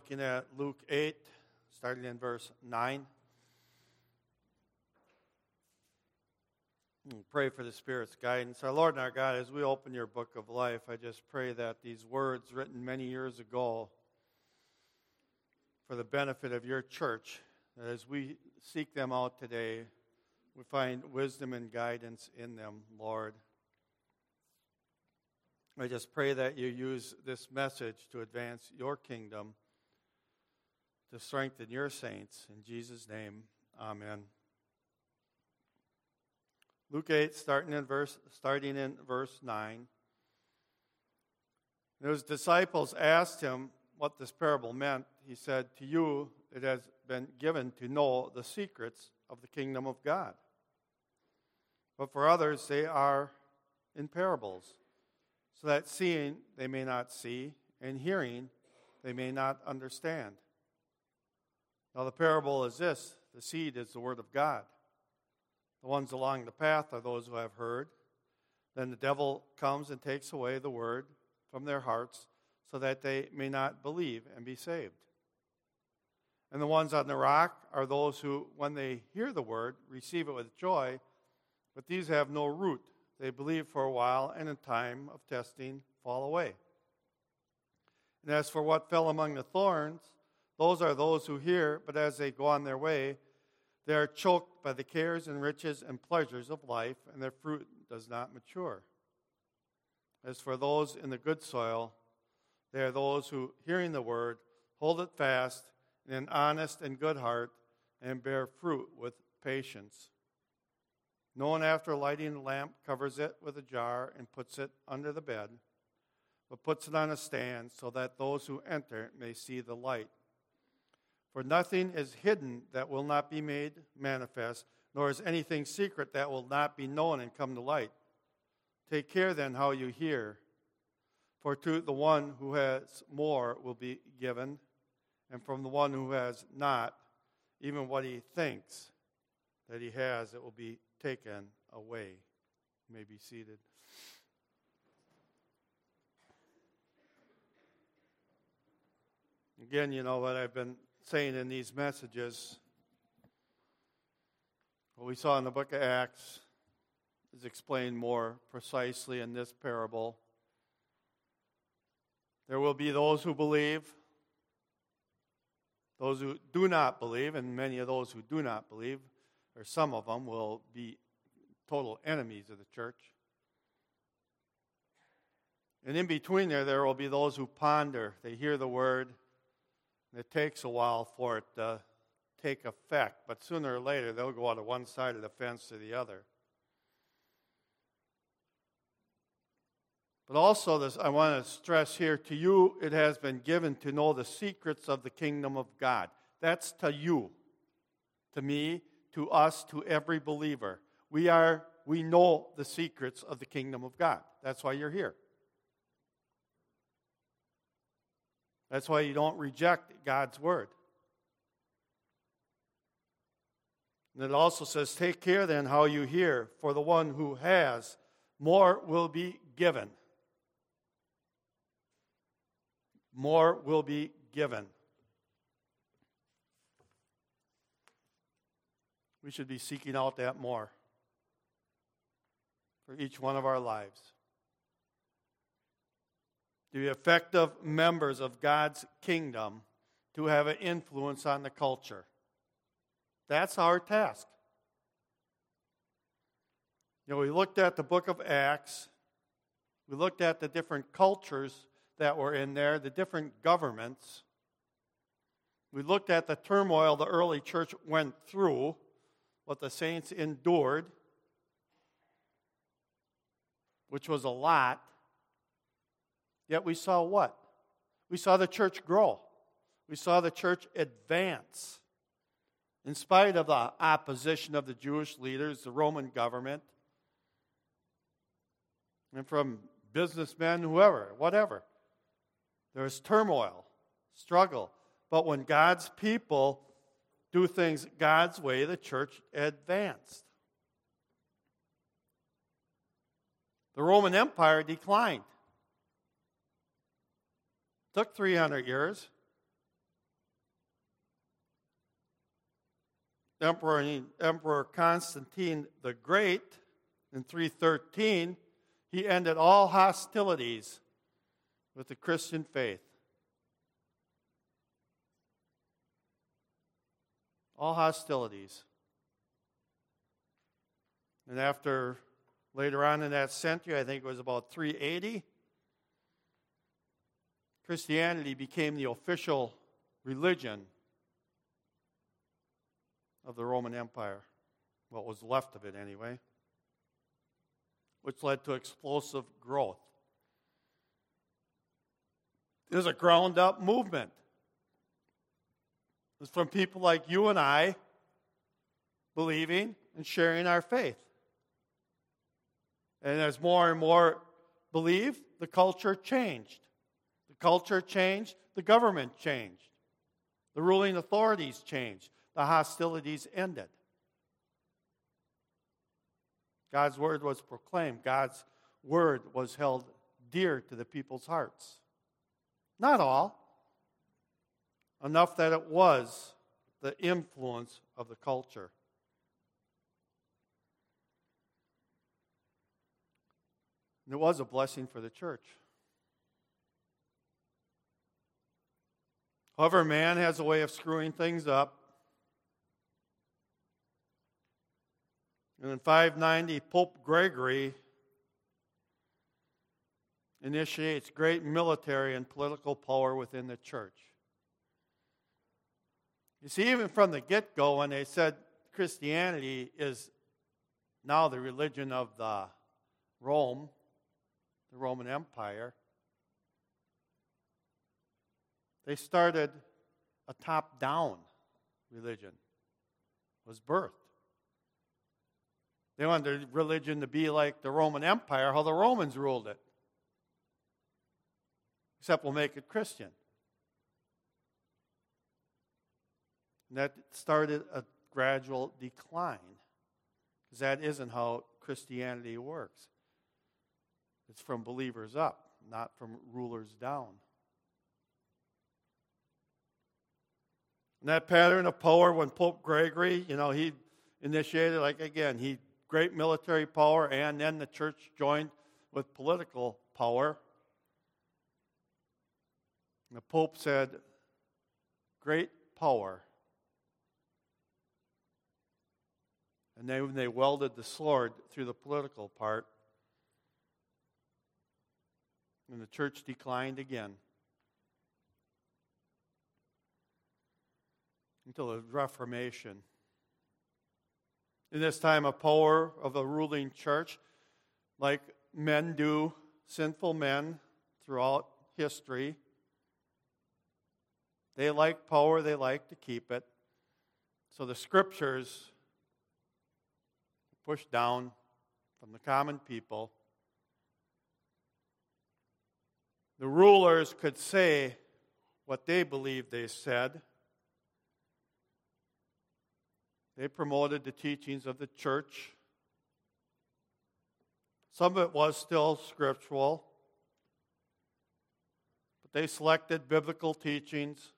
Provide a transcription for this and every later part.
looking at Luke 8, starting in verse 9. Mm, pray for the Spirit's guidance. Our Lord and our God, as we open your book of life, I just pray that these words written many years ago for the benefit of your church, that as we seek them out today, we find wisdom and guidance in them, Lord. I just pray that you use this message to advance your kingdom, to strengthen your saints. In Jesus' name, amen. Luke 8, starting in verse, starting in verse 9. Those disciples asked him what this parable meant. He said, To you it has been given to know the secrets of the kingdom of God. But for others, they are in parables, so that seeing they may not see, and hearing they may not understand. Now, the parable is this the seed is the word of God. The ones along the path are those who have heard. Then the devil comes and takes away the word from their hearts so that they may not believe and be saved. And the ones on the rock are those who, when they hear the word, receive it with joy, but these have no root. They believe for a while, and in time of testing, fall away. And as for what fell among the thorns, those are those who hear, but as they go on their way, they are choked by the cares and riches and pleasures of life, and their fruit does not mature. As for those in the good soil, they are those who, hearing the word, hold it fast in an honest and good heart, and bear fruit with patience. No one, after lighting a lamp, covers it with a jar and puts it under the bed, but puts it on a stand so that those who enter may see the light. For nothing is hidden that will not be made manifest, nor is anything secret that will not be known and come to light. Take care then how you hear. For to the one who has more will be given, and from the one who has not, even what he thinks that he has, it will be taken away. You may be seated. Again, you know what I've been saying in these messages, what we saw in the book of Acts is explained more precisely in this parable. There will be those who believe, those who do not believe, and many of those who do not believe, or some of them, will be total enemies of the church. And in between there, there will be those who ponder. They hear the word, it takes a while for it to take effect, but sooner or later they'll go out of one side of the fence to the other. But also, this, I want to stress here to you, it has been given to know the secrets of the kingdom of God. That's to you, to me, to us, to every believer. We are we know the secrets of the kingdom of God. That's why you're here. That's why you don't reject God's word. And it also says, Take care then how you hear, for the one who has, more will be given. More will be given. We should be seeking out that more for each one of our lives to be effective members of God's kingdom, to have an influence on the culture. That's our task. You know, we looked at the book of Acts, we looked at the different cultures that were in there, the different governments. We looked at the turmoil the early church went through, what the saints endured, which was a lot. Yet we saw what? We saw the church grow. We saw the church advance. In spite of the opposition of the Jewish leaders, the Roman government, and from businessmen, whoever, whatever. There is turmoil, struggle. But when God's people do things God's way, the church advanced. The Roman Empire declined. Took 300 years. Emperor, Emperor Constantine the Great in 313, he ended all hostilities with the Christian faith. All hostilities. And after later on in that century, I think it was about 380, Christianity became the official religion of the Roman Empire. What was left of it, anyway, which led to explosive growth. It was a ground up movement. It was from people like you and I believing and sharing our faith. And as more and more believed, the culture changed. Culture changed, the government changed, the ruling authorities changed, the hostilities ended. God's word was proclaimed, God's word was held dear to the people's hearts. Not all, enough that it was the influence of the culture. And it was a blessing for the church. However, man has a way of screwing things up. And in 590, Pope Gregory initiates great military and political power within the church. You see, even from the get go, when they said Christianity is now the religion of the Rome, the Roman Empire, they started a top down religion, was birthed. They wanted religion to be like the Roman Empire, how the Romans ruled it. Except we'll make it Christian. And that started a gradual decline, because that isn't how Christianity works. It's from believers up, not from rulers down. And that pattern of power, when Pope Gregory, you know, he initiated, like again, he great military power, and then the church joined with political power. And the Pope said, Great power. And then they welded the sword through the political part. And the church declined again. Until the Reformation. In this time of power of the ruling church, like men do, sinful men throughout history, they like power, they like to keep it. So the scriptures pushed down from the common people The rulers could say what they believed they said. They promoted the teachings of the church. Some of it was still scriptural, but they selected biblical teachings.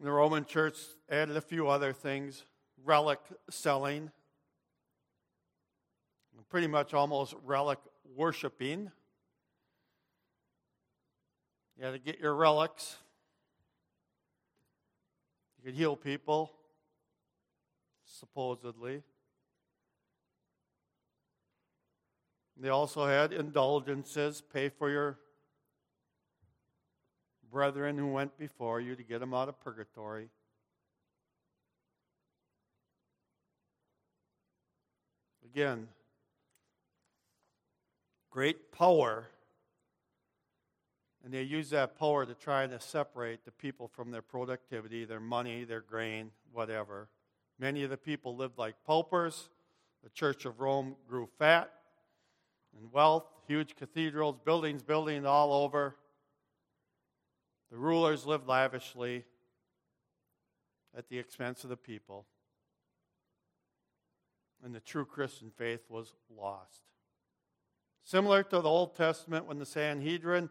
The Roman church added a few other things relic selling, pretty much almost relic worshiping. You had to get your relics. You could heal people, supposedly. They also had indulgences, pay for your brethren who went before you to get them out of purgatory. Again, great power and they use that power to try to separate the people from their productivity, their money, their grain, whatever. Many of the people lived like paupers. The Church of Rome grew fat and wealth, huge cathedrals, buildings, buildings all over. The rulers lived lavishly at the expense of the people. And the true Christian faith was lost. Similar to the Old Testament when the Sanhedrin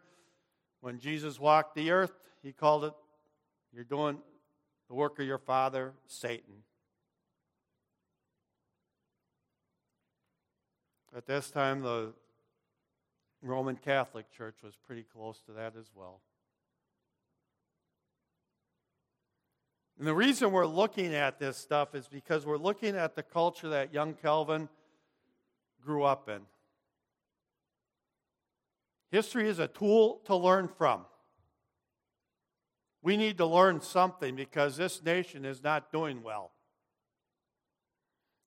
when Jesus walked the earth, he called it, You're doing the work of your father, Satan. At this time, the Roman Catholic Church was pretty close to that as well. And the reason we're looking at this stuff is because we're looking at the culture that young Calvin grew up in. History is a tool to learn from. We need to learn something because this nation is not doing well.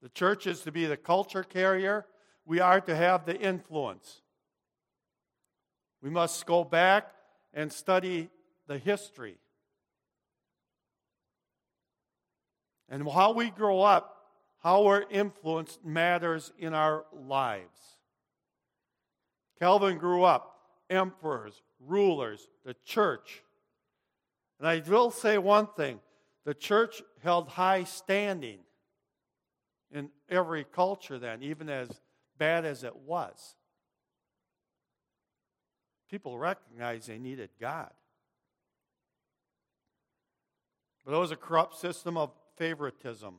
The church is to be the culture carrier, we are to have the influence. We must go back and study the history. And how we grow up, how we're influenced matters in our lives. Calvin grew up, emperors, rulers, the church. And I will say one thing the church held high standing in every culture then, even as bad as it was. People recognized they needed God. But it was a corrupt system of favoritism.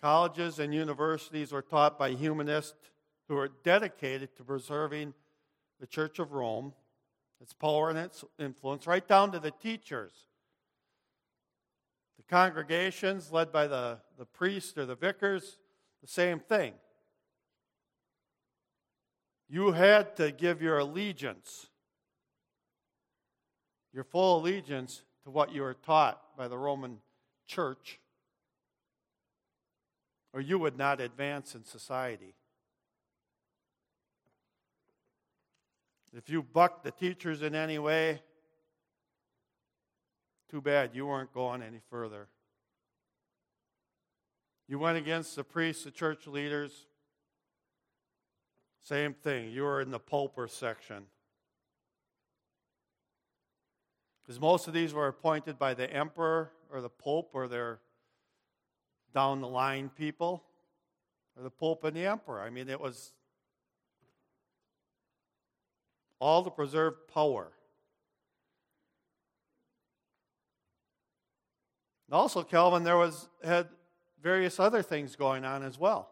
Colleges and universities were taught by humanists who are dedicated to preserving the Church of Rome, its power and its influence, right down to the teachers. The congregations, led by the, the priest or the vicars, the same thing. You had to give your allegiance, your full allegiance to what you were taught by the Roman church, or you would not advance in society. If you bucked the teachers in any way, too bad you weren't going any further. You went against the priests, the church leaders, same thing. You were in the pulper section. Because most of these were appointed by the emperor or the pope or their down the line people, or the pope and the emperor. I mean, it was all to preserve power. And also, Calvin, there was had various other things going on as well.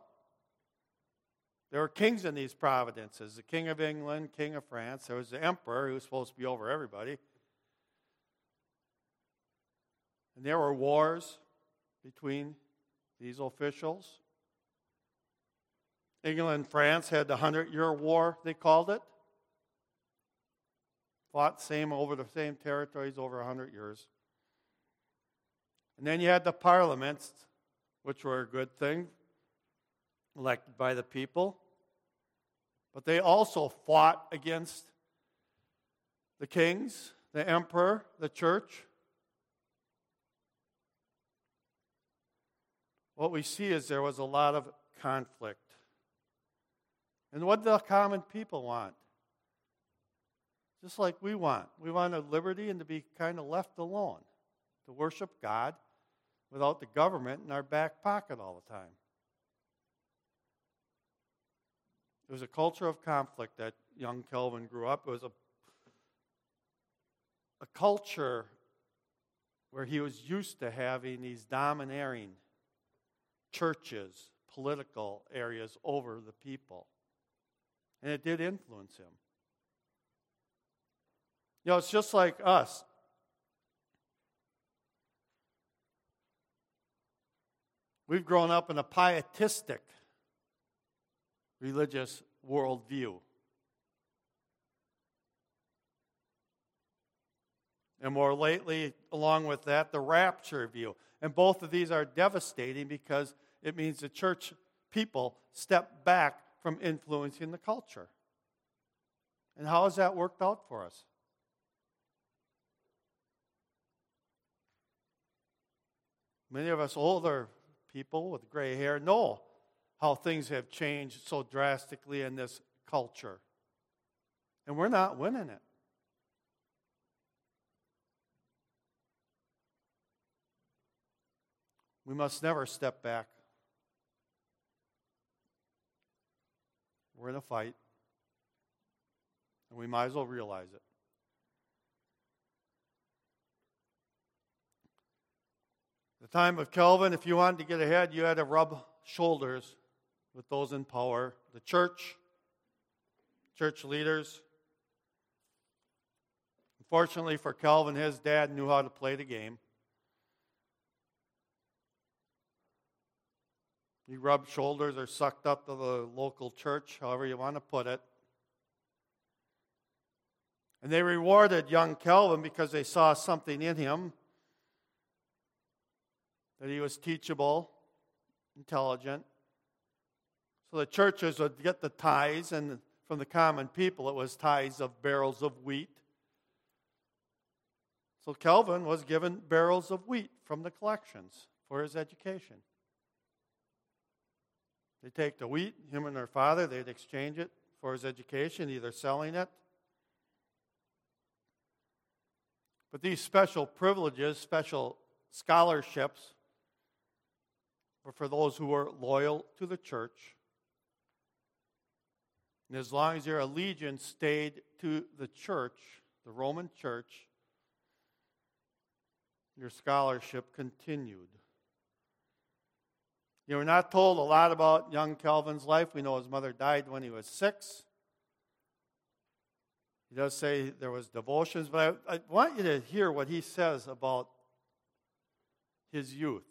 There were kings in these providences the King of England, King of France. There was the emperor who was supposed to be over everybody. And there were wars between these officials. England and France had the Hundred Year War, they called it. Fought same over the same territories over a hundred years. And then you had the parliaments, which were a good thing, elected by the people. But they also fought against the kings, the emperor, the church. what we see is there was a lot of conflict. And what the common people want? Just like we want. We want a liberty and to be kind of left alone, to worship God without the government in our back pocket all the time. It was a culture of conflict that young Calvin grew up. It was a, a culture where he was used to having these domineering churches, political areas over the people. And it did influence him. You know, it's just like us. We've grown up in a pietistic religious worldview. And more lately, along with that, the rapture view. And both of these are devastating because it means the church people step back from influencing the culture. And how has that worked out for us? Many of us older people with gray hair know how things have changed so drastically in this culture. And we're not winning it. We must never step back. We're in a fight, and we might as well realize it. Time of Calvin, if you wanted to get ahead, you had to rub shoulders with those in power the church, church leaders. Unfortunately for Calvin, his dad knew how to play the game. He rubbed shoulders or sucked up to the local church, however you want to put it. And they rewarded young Calvin because they saw something in him that he was teachable, intelligent. So the churches would get the tithes, and from the common people, it was tithes of barrels of wheat. So Calvin was given barrels of wheat from the collections for his education. They take the wheat, him and their father, they'd exchange it for his education, either selling it But these special privileges, special scholarships, were for those who were loyal to the church. And as long as your allegiance stayed to the church, the Roman church, your scholarship continued. You know, we're not told a lot about young Calvin's life. We know his mother died when he was six. He does say there was devotions, but I, I want you to hear what he says about his youth.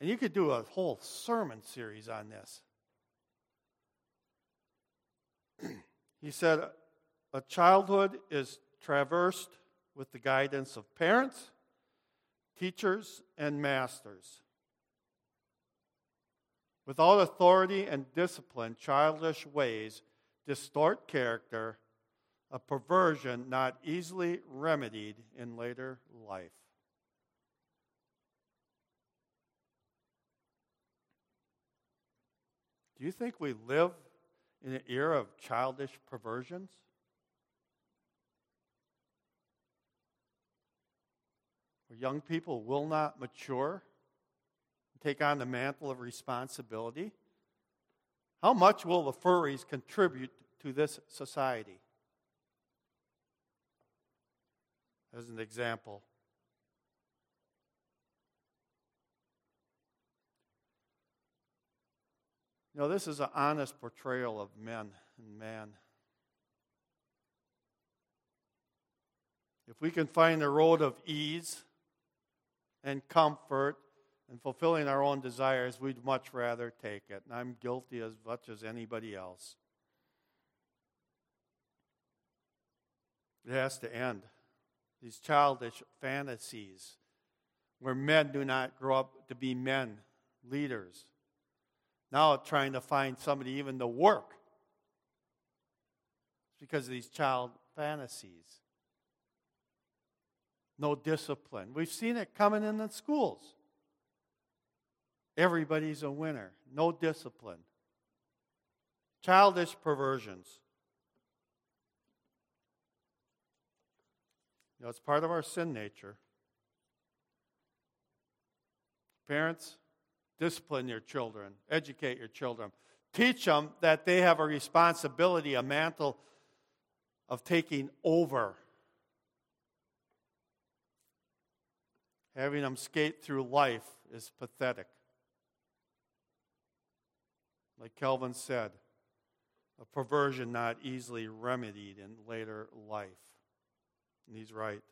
And you could do a whole sermon series on this. he said, A childhood is traversed with the guidance of parents, teachers, and masters. Without authority and discipline, childish ways distort character, a perversion not easily remedied in later life. Do you think we live in an era of childish perversions? Where young people will not mature, and take on the mantle of responsibility? How much will the furries contribute to this society? As an example. You know, this is an honest portrayal of men and man. If we can find a road of ease and comfort and fulfilling our own desires, we'd much rather take it. And I'm guilty as much as anybody else. It has to end. These childish fantasies where men do not grow up to be men, leaders. Now trying to find somebody even to work. It's because of these child fantasies. No discipline. We've seen it coming in the schools. Everybody's a winner. No discipline. Childish perversions. You know, it's part of our sin nature. Parents, discipline your children, educate your children, teach them that they have a responsibility, a mantle of taking over. Having them skate through life is pathetic like Calvin said, a perversion not easily remedied in later life. And he's right.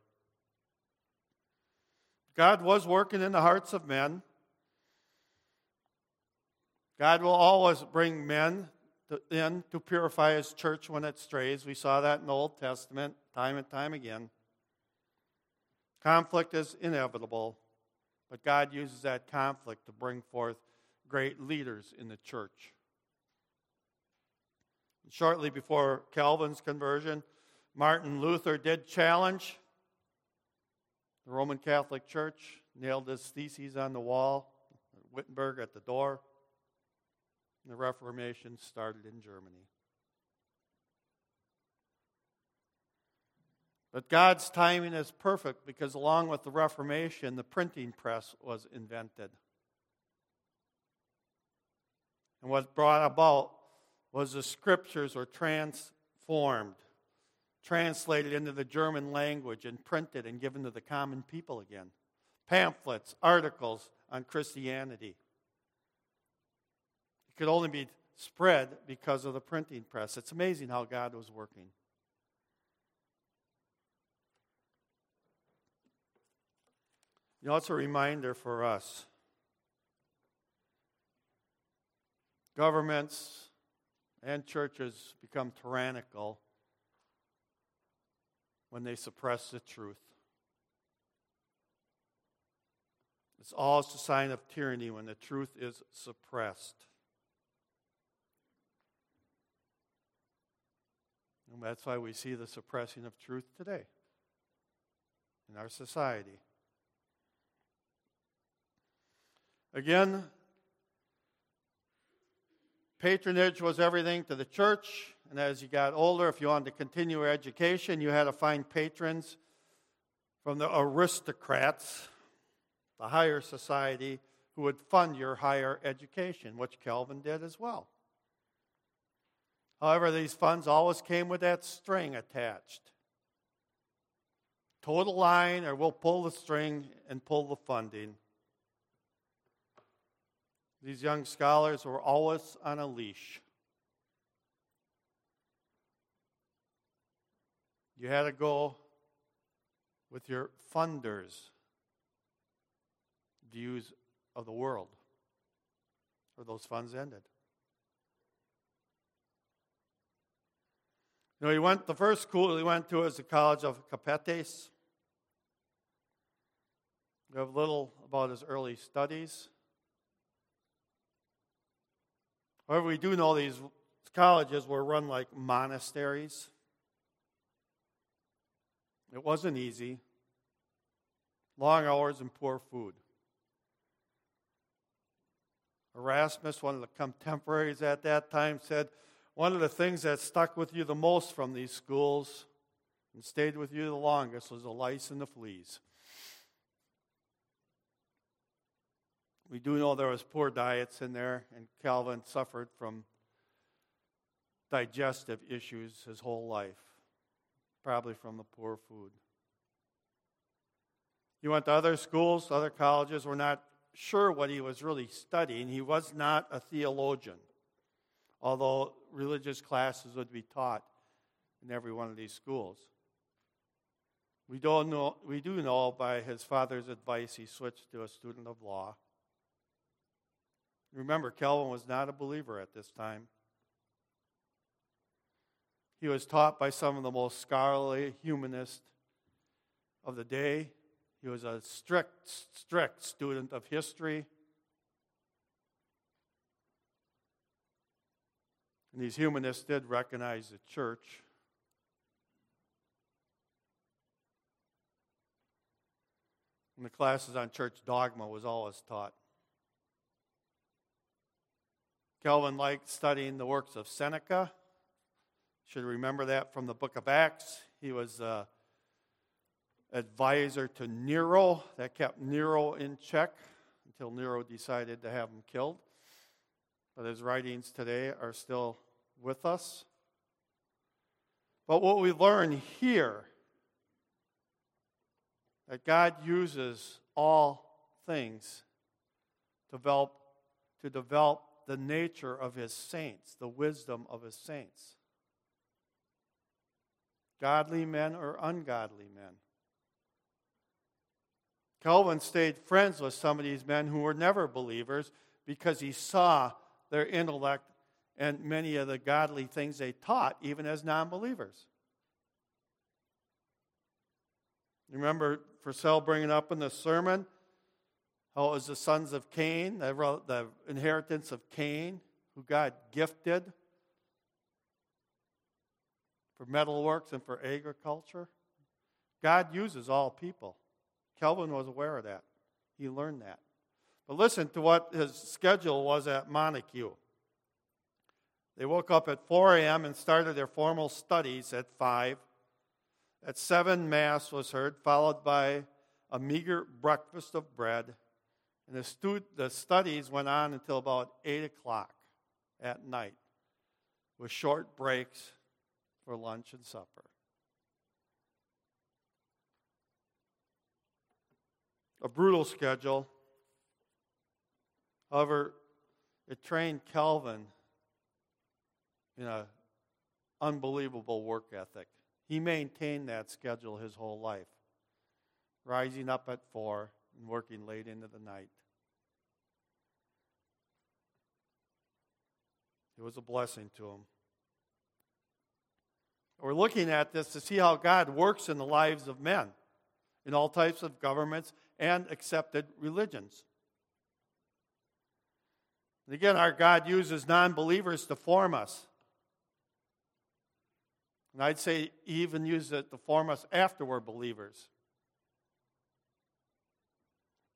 God was working in the hearts of men. God will always bring men to, in to purify his church when it strays. We saw that in the Old Testament time and time again. Conflict is inevitable, but God uses that conflict to bring forth great leaders in the church. Shortly before Calvin's conversion, Martin Luther did challenge the Roman Catholic Church, nailed his theses on the wall, Wittenberg at the door. The Reformation started in Germany. But God's timing is perfect because, along with the Reformation, the printing press was invented. And what brought about was the scriptures were transformed, translated into the German language, and printed and given to the common people again. pamphlets, articles on Christianity. It could only be spread because of the printing press. It's amazing how God was working. You know, it's a reminder for us. Governments and churches become tyrannical when they suppress the truth. It's all a sign of tyranny when the truth is suppressed. And that's why we see the suppressing of truth today in our society. Again, patronage was everything to the church. And as you got older, if you wanted to continue your education, you had to find patrons from the aristocrats, the higher society, who would fund your higher education, which Calvin did as well. However, these funds always came with that string attached. Total line, or we'll pull the string and pull the funding. These young scholars were always on a leash. You had to go with your funders' views of the world, or those funds ended. Know, he went, the first school he went to was the College of Capetes. We have little about his early studies. However, we do know these colleges were run like monasteries. It wasn't easy. Long hours and poor food. Erasmus, one of the contemporaries at that time, said one of the things that stuck with you the most from these schools and stayed with you the longest was the lice and the fleas. We do know there was poor diets in there, and Calvin suffered from digestive issues his whole life, probably from the poor food. He went to other schools, other colleges, were not sure what he was really studying. He was not a theologian, although religious classes would be taught in every one of these schools. We, don't know, we do know by his father's advice he switched to a student of law. Remember, Calvin was not a believer at this time. He was taught by some of the most scholarly humanists of the day. He was a strict, strict student of history. And these humanists did recognize the church. And the classes on church dogma was always taught. Calvin liked studying the works of Seneca. Should remember that from the book of Acts. He was uh, advisor to Nero. That kept Nero in check until Nero decided to have him killed. But his writings today are still with us. But what we learn here that God uses all things to develop, to develop the nature of his saints, the wisdom of his saints. Godly men or ungodly men. Calvin stayed friends with some of these men who were never believers because he saw their intellect and many of the godly things they taught, even as non believers. Remember Purcell bringing up in the sermon how it was the sons of Cain, the, inheritance of Cain, who God gifted for metalworks and for agriculture. God uses all people. Calvin was aware of that. He learned that. But listen to what his schedule was at Montague. They woke up at 4 a.m. and started their formal studies at 5. At 7, Mass was heard, followed by a meager breakfast of bread and the, stu- the studies went on until about 8 o'clock at night with short breaks for lunch and supper. a brutal schedule. However, it trained Calvin in an unbelievable work ethic. He maintained that schedule his whole life, rising up at four and working late into the night. It was a blessing to him. We're looking at this to see how God works in the lives of men in all types of governments and accepted religions. And again, our God uses non believers to form us. And I'd say even uses it to form us after we're believers.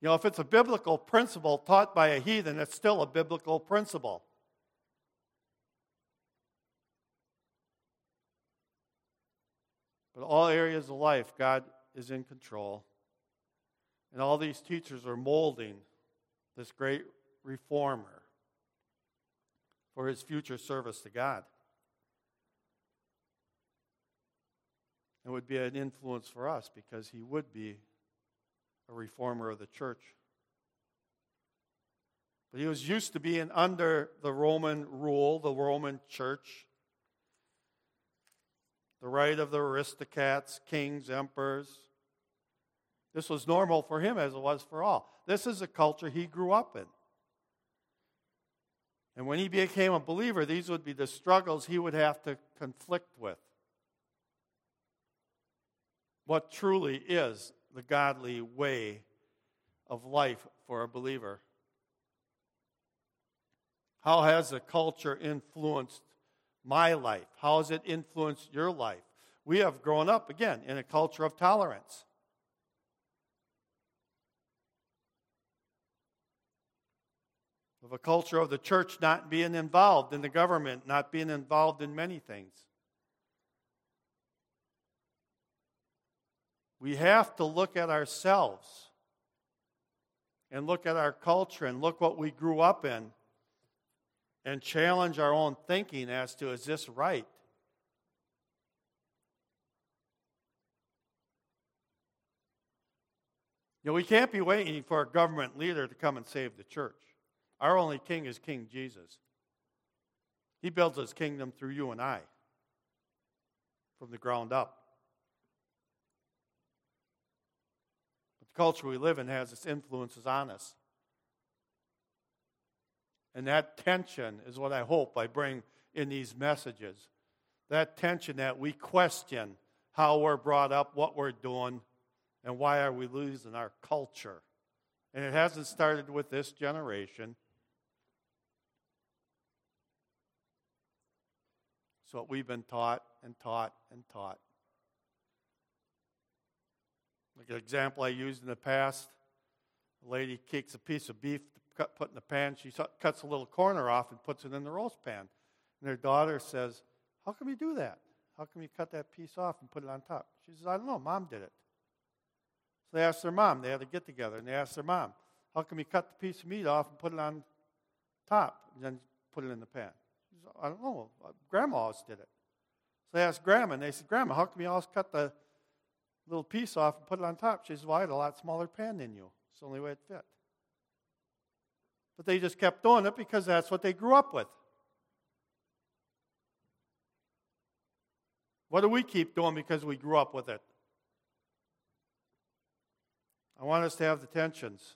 You know, if it's a biblical principle taught by a heathen, it's still a biblical principle. But all areas of life, God is in control. And all these teachers are molding this great reformer for his future service to God. It would be an influence for us because he would be a reformer of the church. But he was used to being under the Roman rule, the Roman church, the right of the aristocrats, kings, emperors. This was normal for him as it was for all. This is a culture he grew up in. And when he became a believer, these would be the struggles he would have to conflict with. What truly is the godly way of life for a believer? How has the culture influenced my life? How has it influenced your life? We have grown up, again, in a culture of tolerance. of a culture of the church not being involved in the government, not being involved in many things. We have to look at ourselves and look at our culture and look what we grew up in and challenge our own thinking as to is this right? You know, we can't be waiting for a government leader to come and save the church. Our only king is King Jesus. He builds his kingdom through you and I from the ground up. But the culture we live in has its influences on us. And that tension is what I hope I bring in these messages. That tension that we question how we're brought up, what we're doing, and why are we losing our culture. And it hasn't started with this generation. It's what we've been taught and taught and taught. Like an example I used in the past, a lady kicks a piece of beef to cut, put in the pan. She cuts a little corner off and puts it in the roast pan. And her daughter says, How come you do that? How come you cut that piece off and put it on top? She says, I don't know. Mom did it. So they asked their mom. They had to get together. And they asked their mom, How come you cut the piece of meat off and put it on top and then put it in the pan? She says, I don't know. Grandma always did it. So they asked Grandma, and they said, Grandma, how come you always cut the little piece off and put it on top? She says, Well, I had a lot smaller pan than you. It's the only way it fit. But they just kept doing it because that's what they grew up with. What do we keep doing because we grew up with it? I want us to have the tensions.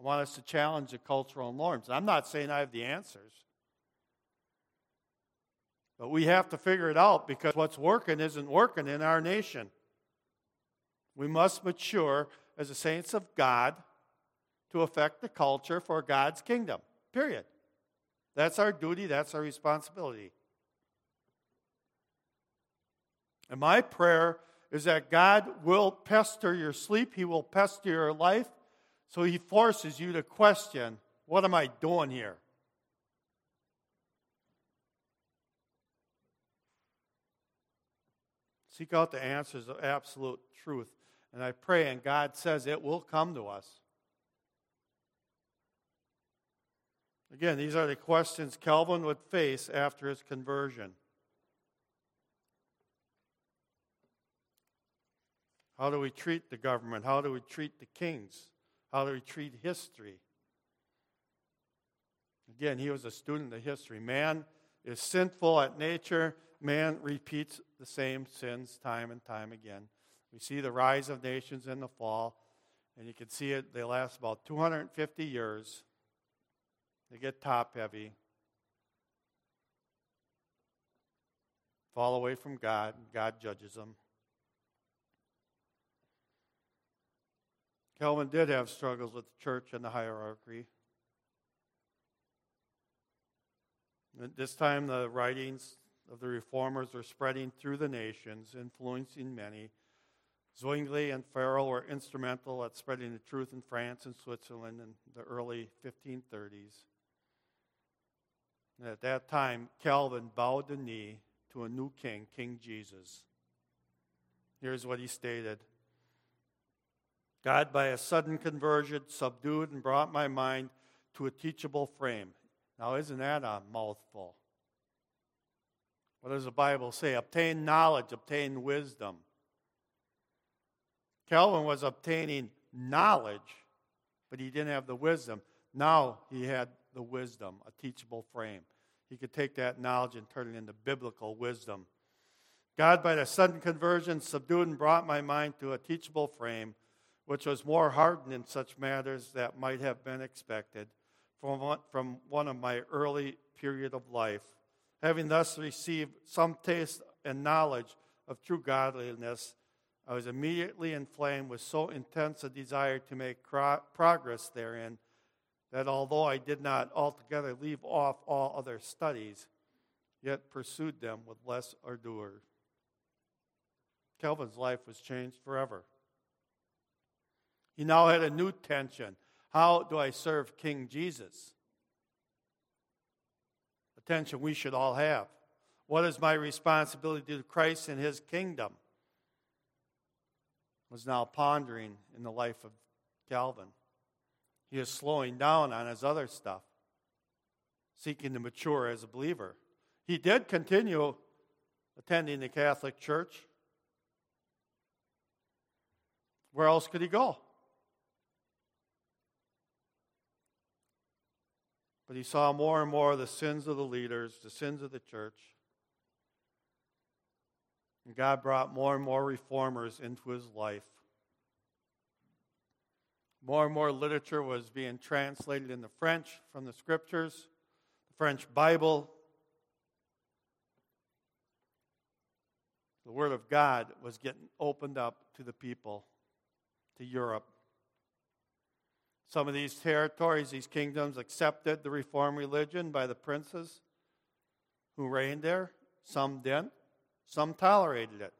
I want us to challenge the cultural norms. I'm not saying I have the answers. But we have to figure it out because what's working isn't working in our nation. We must mature as the saints of God to affect the culture for God's kingdom. Period. That's our duty, that's our responsibility. And my prayer is that God will pester your sleep, He will pester your life, so He forces you to question what am I doing here? Seek out the answers of absolute truth. And I pray, and God says it will come to us. Again, these are the questions Calvin would face after his conversion. How do we treat the government? How do we treat the kings? How do we treat history? Again, he was a student of history. Man is sinful at nature. Man repeats the same sins time and time again. We see the rise of nations and the fall, and you can see it, they last about 250 years. They get top heavy, fall away from God, God judges them. Calvin did have struggles with the church and the hierarchy. At this time, the writings of the reformers were spreading through the nations, influencing many. Zwingli and Farel were instrumental at spreading the truth in France and Switzerland in the early 1530s. And at that time, Calvin bowed the knee to a new king, King Jesus. Here's what he stated God, by a sudden conversion, subdued and brought my mind to a teachable frame. Now, isn't that a mouthful? What does the Bible say? Obtain knowledge, obtain wisdom. Calvin was obtaining knowledge, but he didn't have the wisdom. Now he had the wisdom, a teachable frame. He could take that knowledge and turn it into biblical wisdom. God, by the sudden conversion, subdued and brought my mind to a teachable frame, which was more hardened in such matters that might have been expected from one, from one of my early period of life. Having thus received some taste and knowledge of true godliness, I was immediately inflamed with so intense a desire to make progress therein that although I did not altogether leave off all other studies, yet pursued them with less ardor. Calvin's life was changed forever. He now had a new tension. How do I serve King Jesus? A tension we should all have. What is my responsibility to Christ and his kingdom? Was now pondering in the life of Calvin. He is slowing down on his other stuff, seeking to mature as a believer. He did continue attending the Catholic Church. Where else could he go? But he saw more and more the sins of the leaders, the sins of the church. And God brought more and more reformers into his life. More and more literature was being translated into French from the scriptures, the French Bible. The Word of God was getting opened up to the people, to Europe. Some of these territories, these kingdoms, accepted the Reformed religion by the princes who reigned there. Some didn't. Some tolerated it.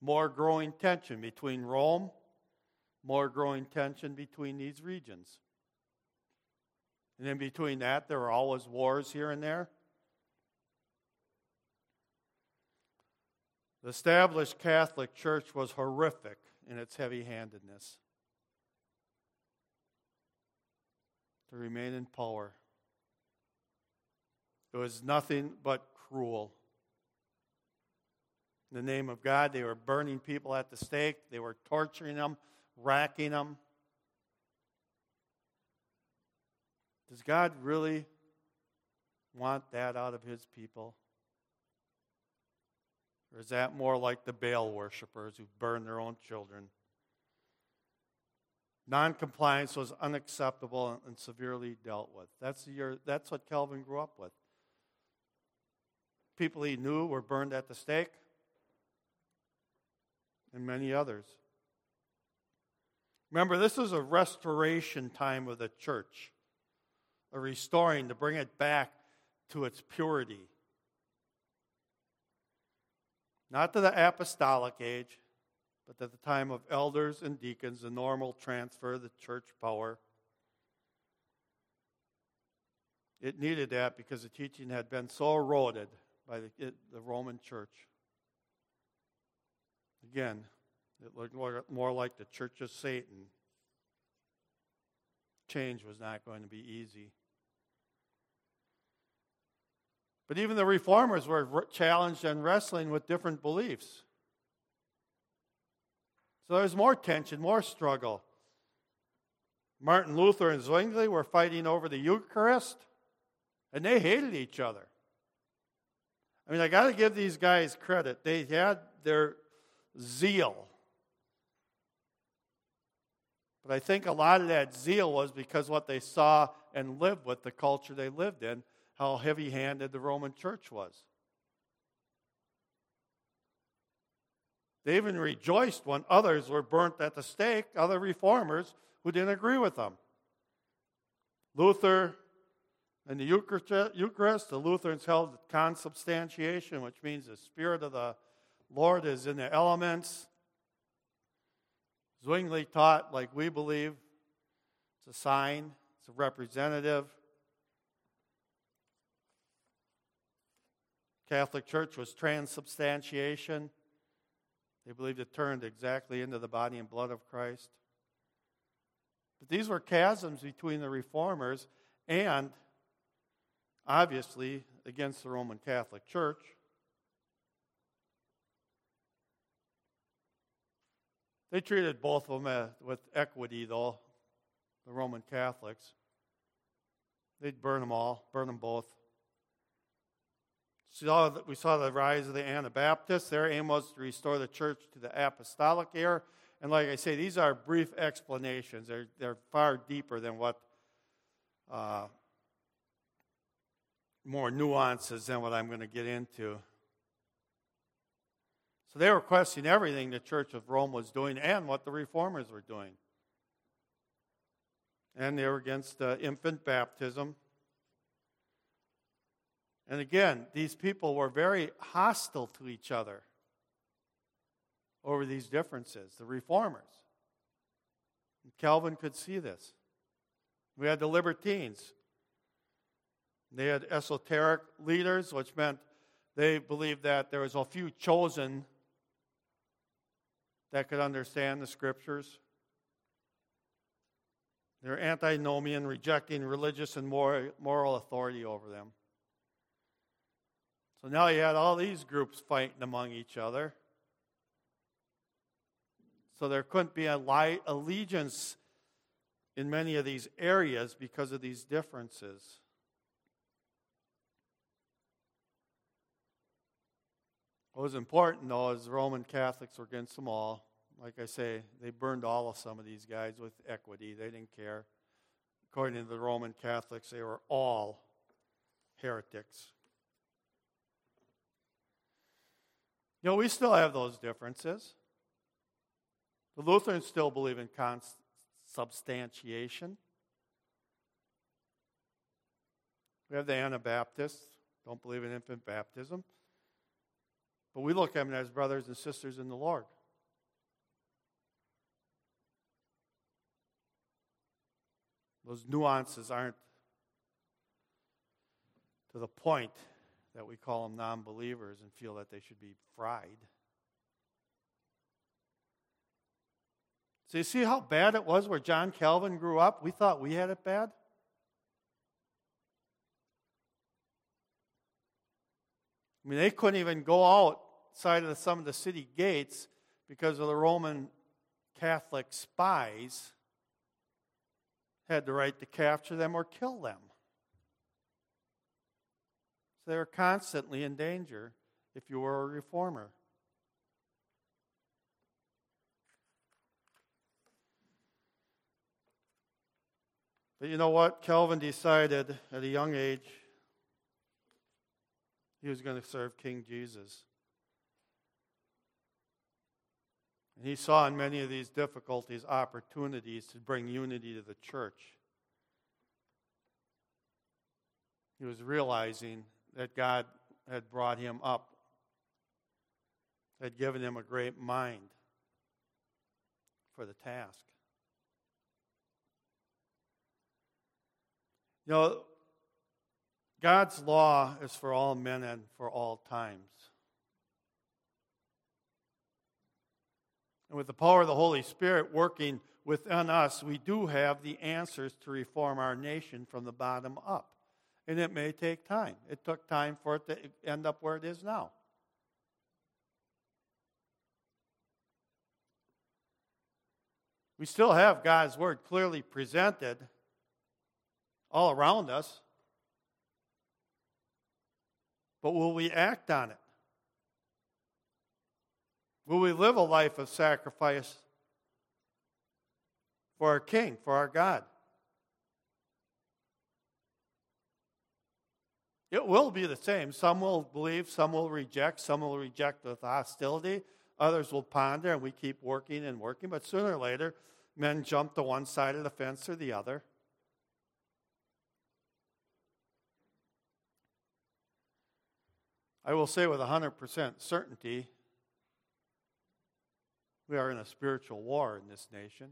More growing tension between Rome more growing tension between these regions. And in between that, there were always wars here and there. The established Catholic Church was horrific in its heavy handedness to remain in power. It was nothing but cruel. The name of God, they were burning people at the stake, they were torturing them racking them. Does God really want that out of his people? Or is that more like the Baal worshippers who burn their own children? Noncompliance was unacceptable and severely dealt with. That's, your, that's what Calvin grew up with. People he knew were burned at the stake, and many others. Remember, this is a restoration time of the church, a restoring to bring it back to its purity. Not to the apostolic age, but at the time of elders and deacons, the normal transfer of the church power. It needed that because the teaching had been so eroded by the, the Roman church. Again, it looked more, like the Church of Satan. Change was not going to be easy. But even the reformers were challenged and wrestling with different beliefs. So there's more tension, more struggle. Martin Luther and Zwingli were fighting over the Eucharist, and they hated each other. I mean, I got to give these guys credit. They had their zeal. But I think a lot of that zeal was because what they saw and lived with, the culture they lived in, how heavy handed the Roman church was. They even rejoiced when others were burnt at the stake, other reformers who didn't agree with them. Luther and the Eucharist, the Lutherans held consubstantiation, which means the Spirit of the Lord is in the elements. Zwingli taught, like we believe, it's a sign, it's a representative. Catholic Church was transubstantiation. They believed it turned exactly into the body and blood of Christ. But these were chasms between the reformers and, obviously, against the Roman Catholic Church. They treated both of them with equity, though, the Roman Catholics. They'd burn them all, burn them both. we saw the rise of the Anabaptists. Their aim was to restore the church to the apostolic era. And like I say, these are brief explanations. They're, they're far deeper than what, uh, more nuances than what I'm going to get into. So they were questioning everything the Church of Rome was doing and what the reformers were doing. And they were against uh, infant baptism. And again, these people were very hostile to each other over these differences, the reformers. And Calvin could see this. We had the libertines. They had esoteric leaders, which meant they believed that there was a few chosen that could understand the scriptures. They're antinomian, rejecting religious and moral authority over them. So now you had all these groups fighting among each other. So there couldn't be a allegiance in many of these areas because of these differences. What was important, though, is the Roman Catholics were against them all. Like I say, they burned all of some of these guys with equity. They didn't care. According to the Roman Catholics, they were all heretics. You know, we still have those differences. The Lutherans still believe in consubstantiation. We have the Anabaptists, don't believe in infant baptism. But we look at them as brothers and sisters in the Lord. Those nuances aren't to the point that we call them non believers and feel that they should be fried. So you see how bad it was where John Calvin grew up? We thought we had it bad. I mean, they couldn't even go outside of some of the city gates because of the Roman Catholic spies had the right to capture them or kill them. So they were constantly in danger if you were a reformer. But you know what? Calvin decided at a young age he was going to serve King Jesus. And he saw in many of these difficulties opportunities to bring unity to the church. He was realizing that God had brought him up, had given him a great mind for the task. You know, God's law is for all men and for all times. And with the power of the Holy Spirit working within us, we do have the answers to reform our nation from the bottom up. And it may take time. It took time for it to end up where it is now. We still have God's Word clearly presented all around us. But will we act on it? Will we live a life of sacrifice for our King, for our God? It will be the same. Some will believe, some will reject, some will reject with hostility, others will ponder, and we keep working and working. But sooner or later, men jump to one side of the fence or the other. I will say with 100% certainty we are in a spiritual war in this nation.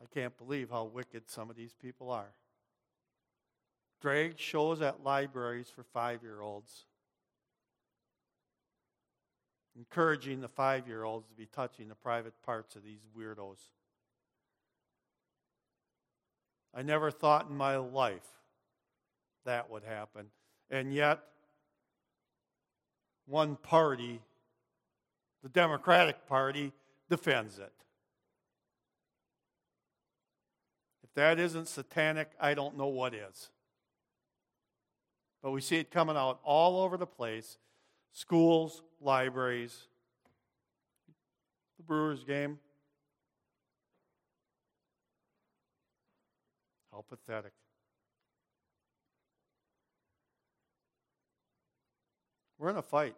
I can't believe how wicked some of these people are. Drag shows at libraries for five year olds, encouraging the five year olds to be touching the private parts of these weirdos. I never thought in my life that would happen. And yet, one party, the Democratic Party, defends it. If that isn't satanic, I don't know what is. But we see it coming out all over the place schools, libraries, the Brewers game. How pathetic. We're in a fight.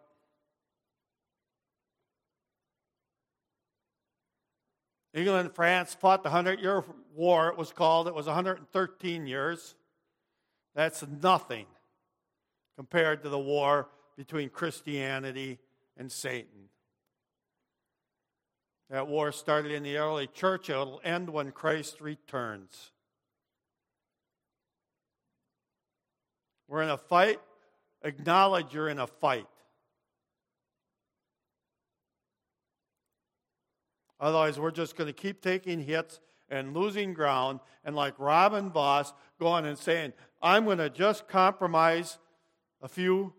England and France fought the Hundred Year War, it was called. It was 113 years. That's nothing compared to the war between Christianity and Satan. That war started in the early church, it'll end when Christ returns. We're in a fight acknowledge you're in a fight. Otherwise, we're just going to keep taking hits and losing ground, and like Robin Vos going and saying, I'm going to just compromise a few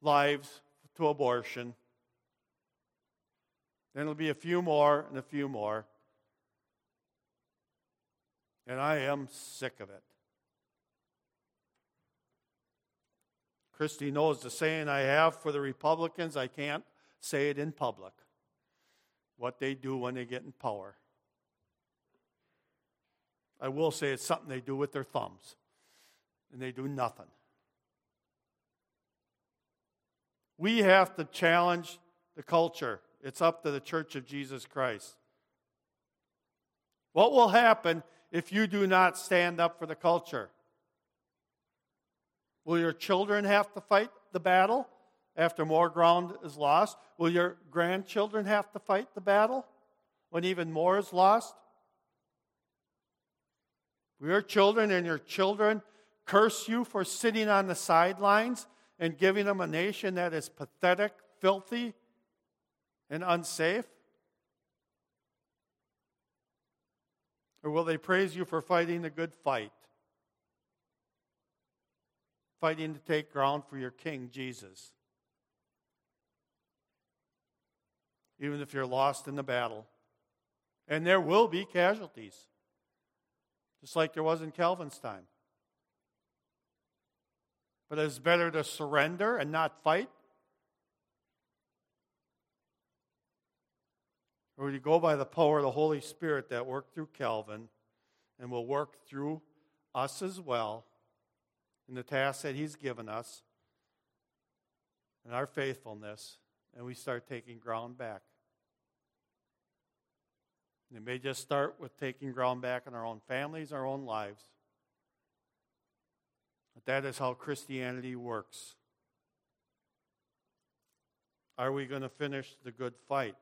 lives to abortion. Then it'll be a few more and a few more. And I am sick of it. Christy knows the saying I have for the Republicans I can't say it in public. What they do when they get in power. I will say it's something they do with their thumbs, and they do nothing. We have to challenge the culture. It's up to the Church of Jesus Christ. What will happen if you do not stand up for the culture? Will your children have to fight the battle after more ground is lost? Will your grandchildren have to fight the battle when even more is lost? Will your children and your children curse you for sitting on the sidelines and giving them a nation that is pathetic, filthy, and unsafe? Or will they praise you for fighting the good fight? Fighting to take ground for your King, Jesus. Even if you're lost in the battle. And there will be casualties, just like there was in Calvin's time. But it's better to surrender and not fight. Or you go by the power of the Holy Spirit that worked through Calvin and will work through us as well in the task that He's given us and our faithfulness, and we start taking ground back. And it may just start with taking ground back in our own families, our own lives. But that is how Christianity works. Are we going to finish the good fight?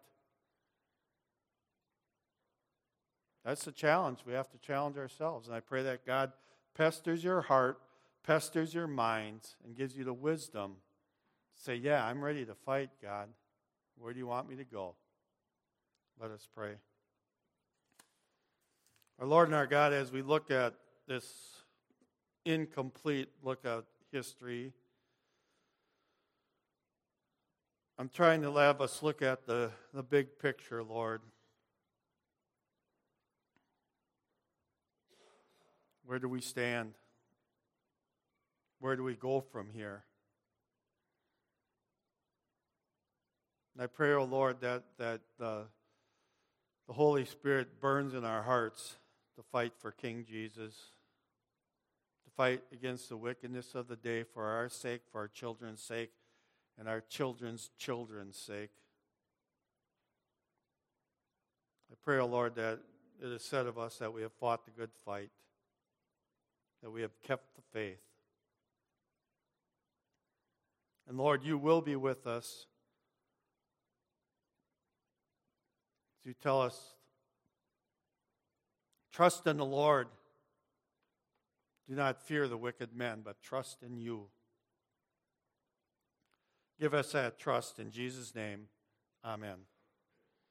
That's the challenge. We have to challenge ourselves. And I pray that God pesters your heart pesters your minds and gives you the wisdom to say, Yeah, I'm ready to fight, God. Where do you want me to go? Let us pray. Our Lord and our God, as we look at this incomplete look at history, I'm trying to have us look at the, the big picture, Lord. Where do we stand? Where do we go from here? And I pray, O oh Lord, that, that the Holy Spirit burns in our hearts to fight for King Jesus, to fight against the wickedness of the day for our sake, for our children's sake, and our children's children's sake. I pray, O oh Lord, that it is said of us that we have fought the good fight, that we have kept the faith. And Lord, you will be with us as you tell us, trust in the Lord. Do not fear the wicked men, but trust in you. Give us that trust in Jesus' name. Amen.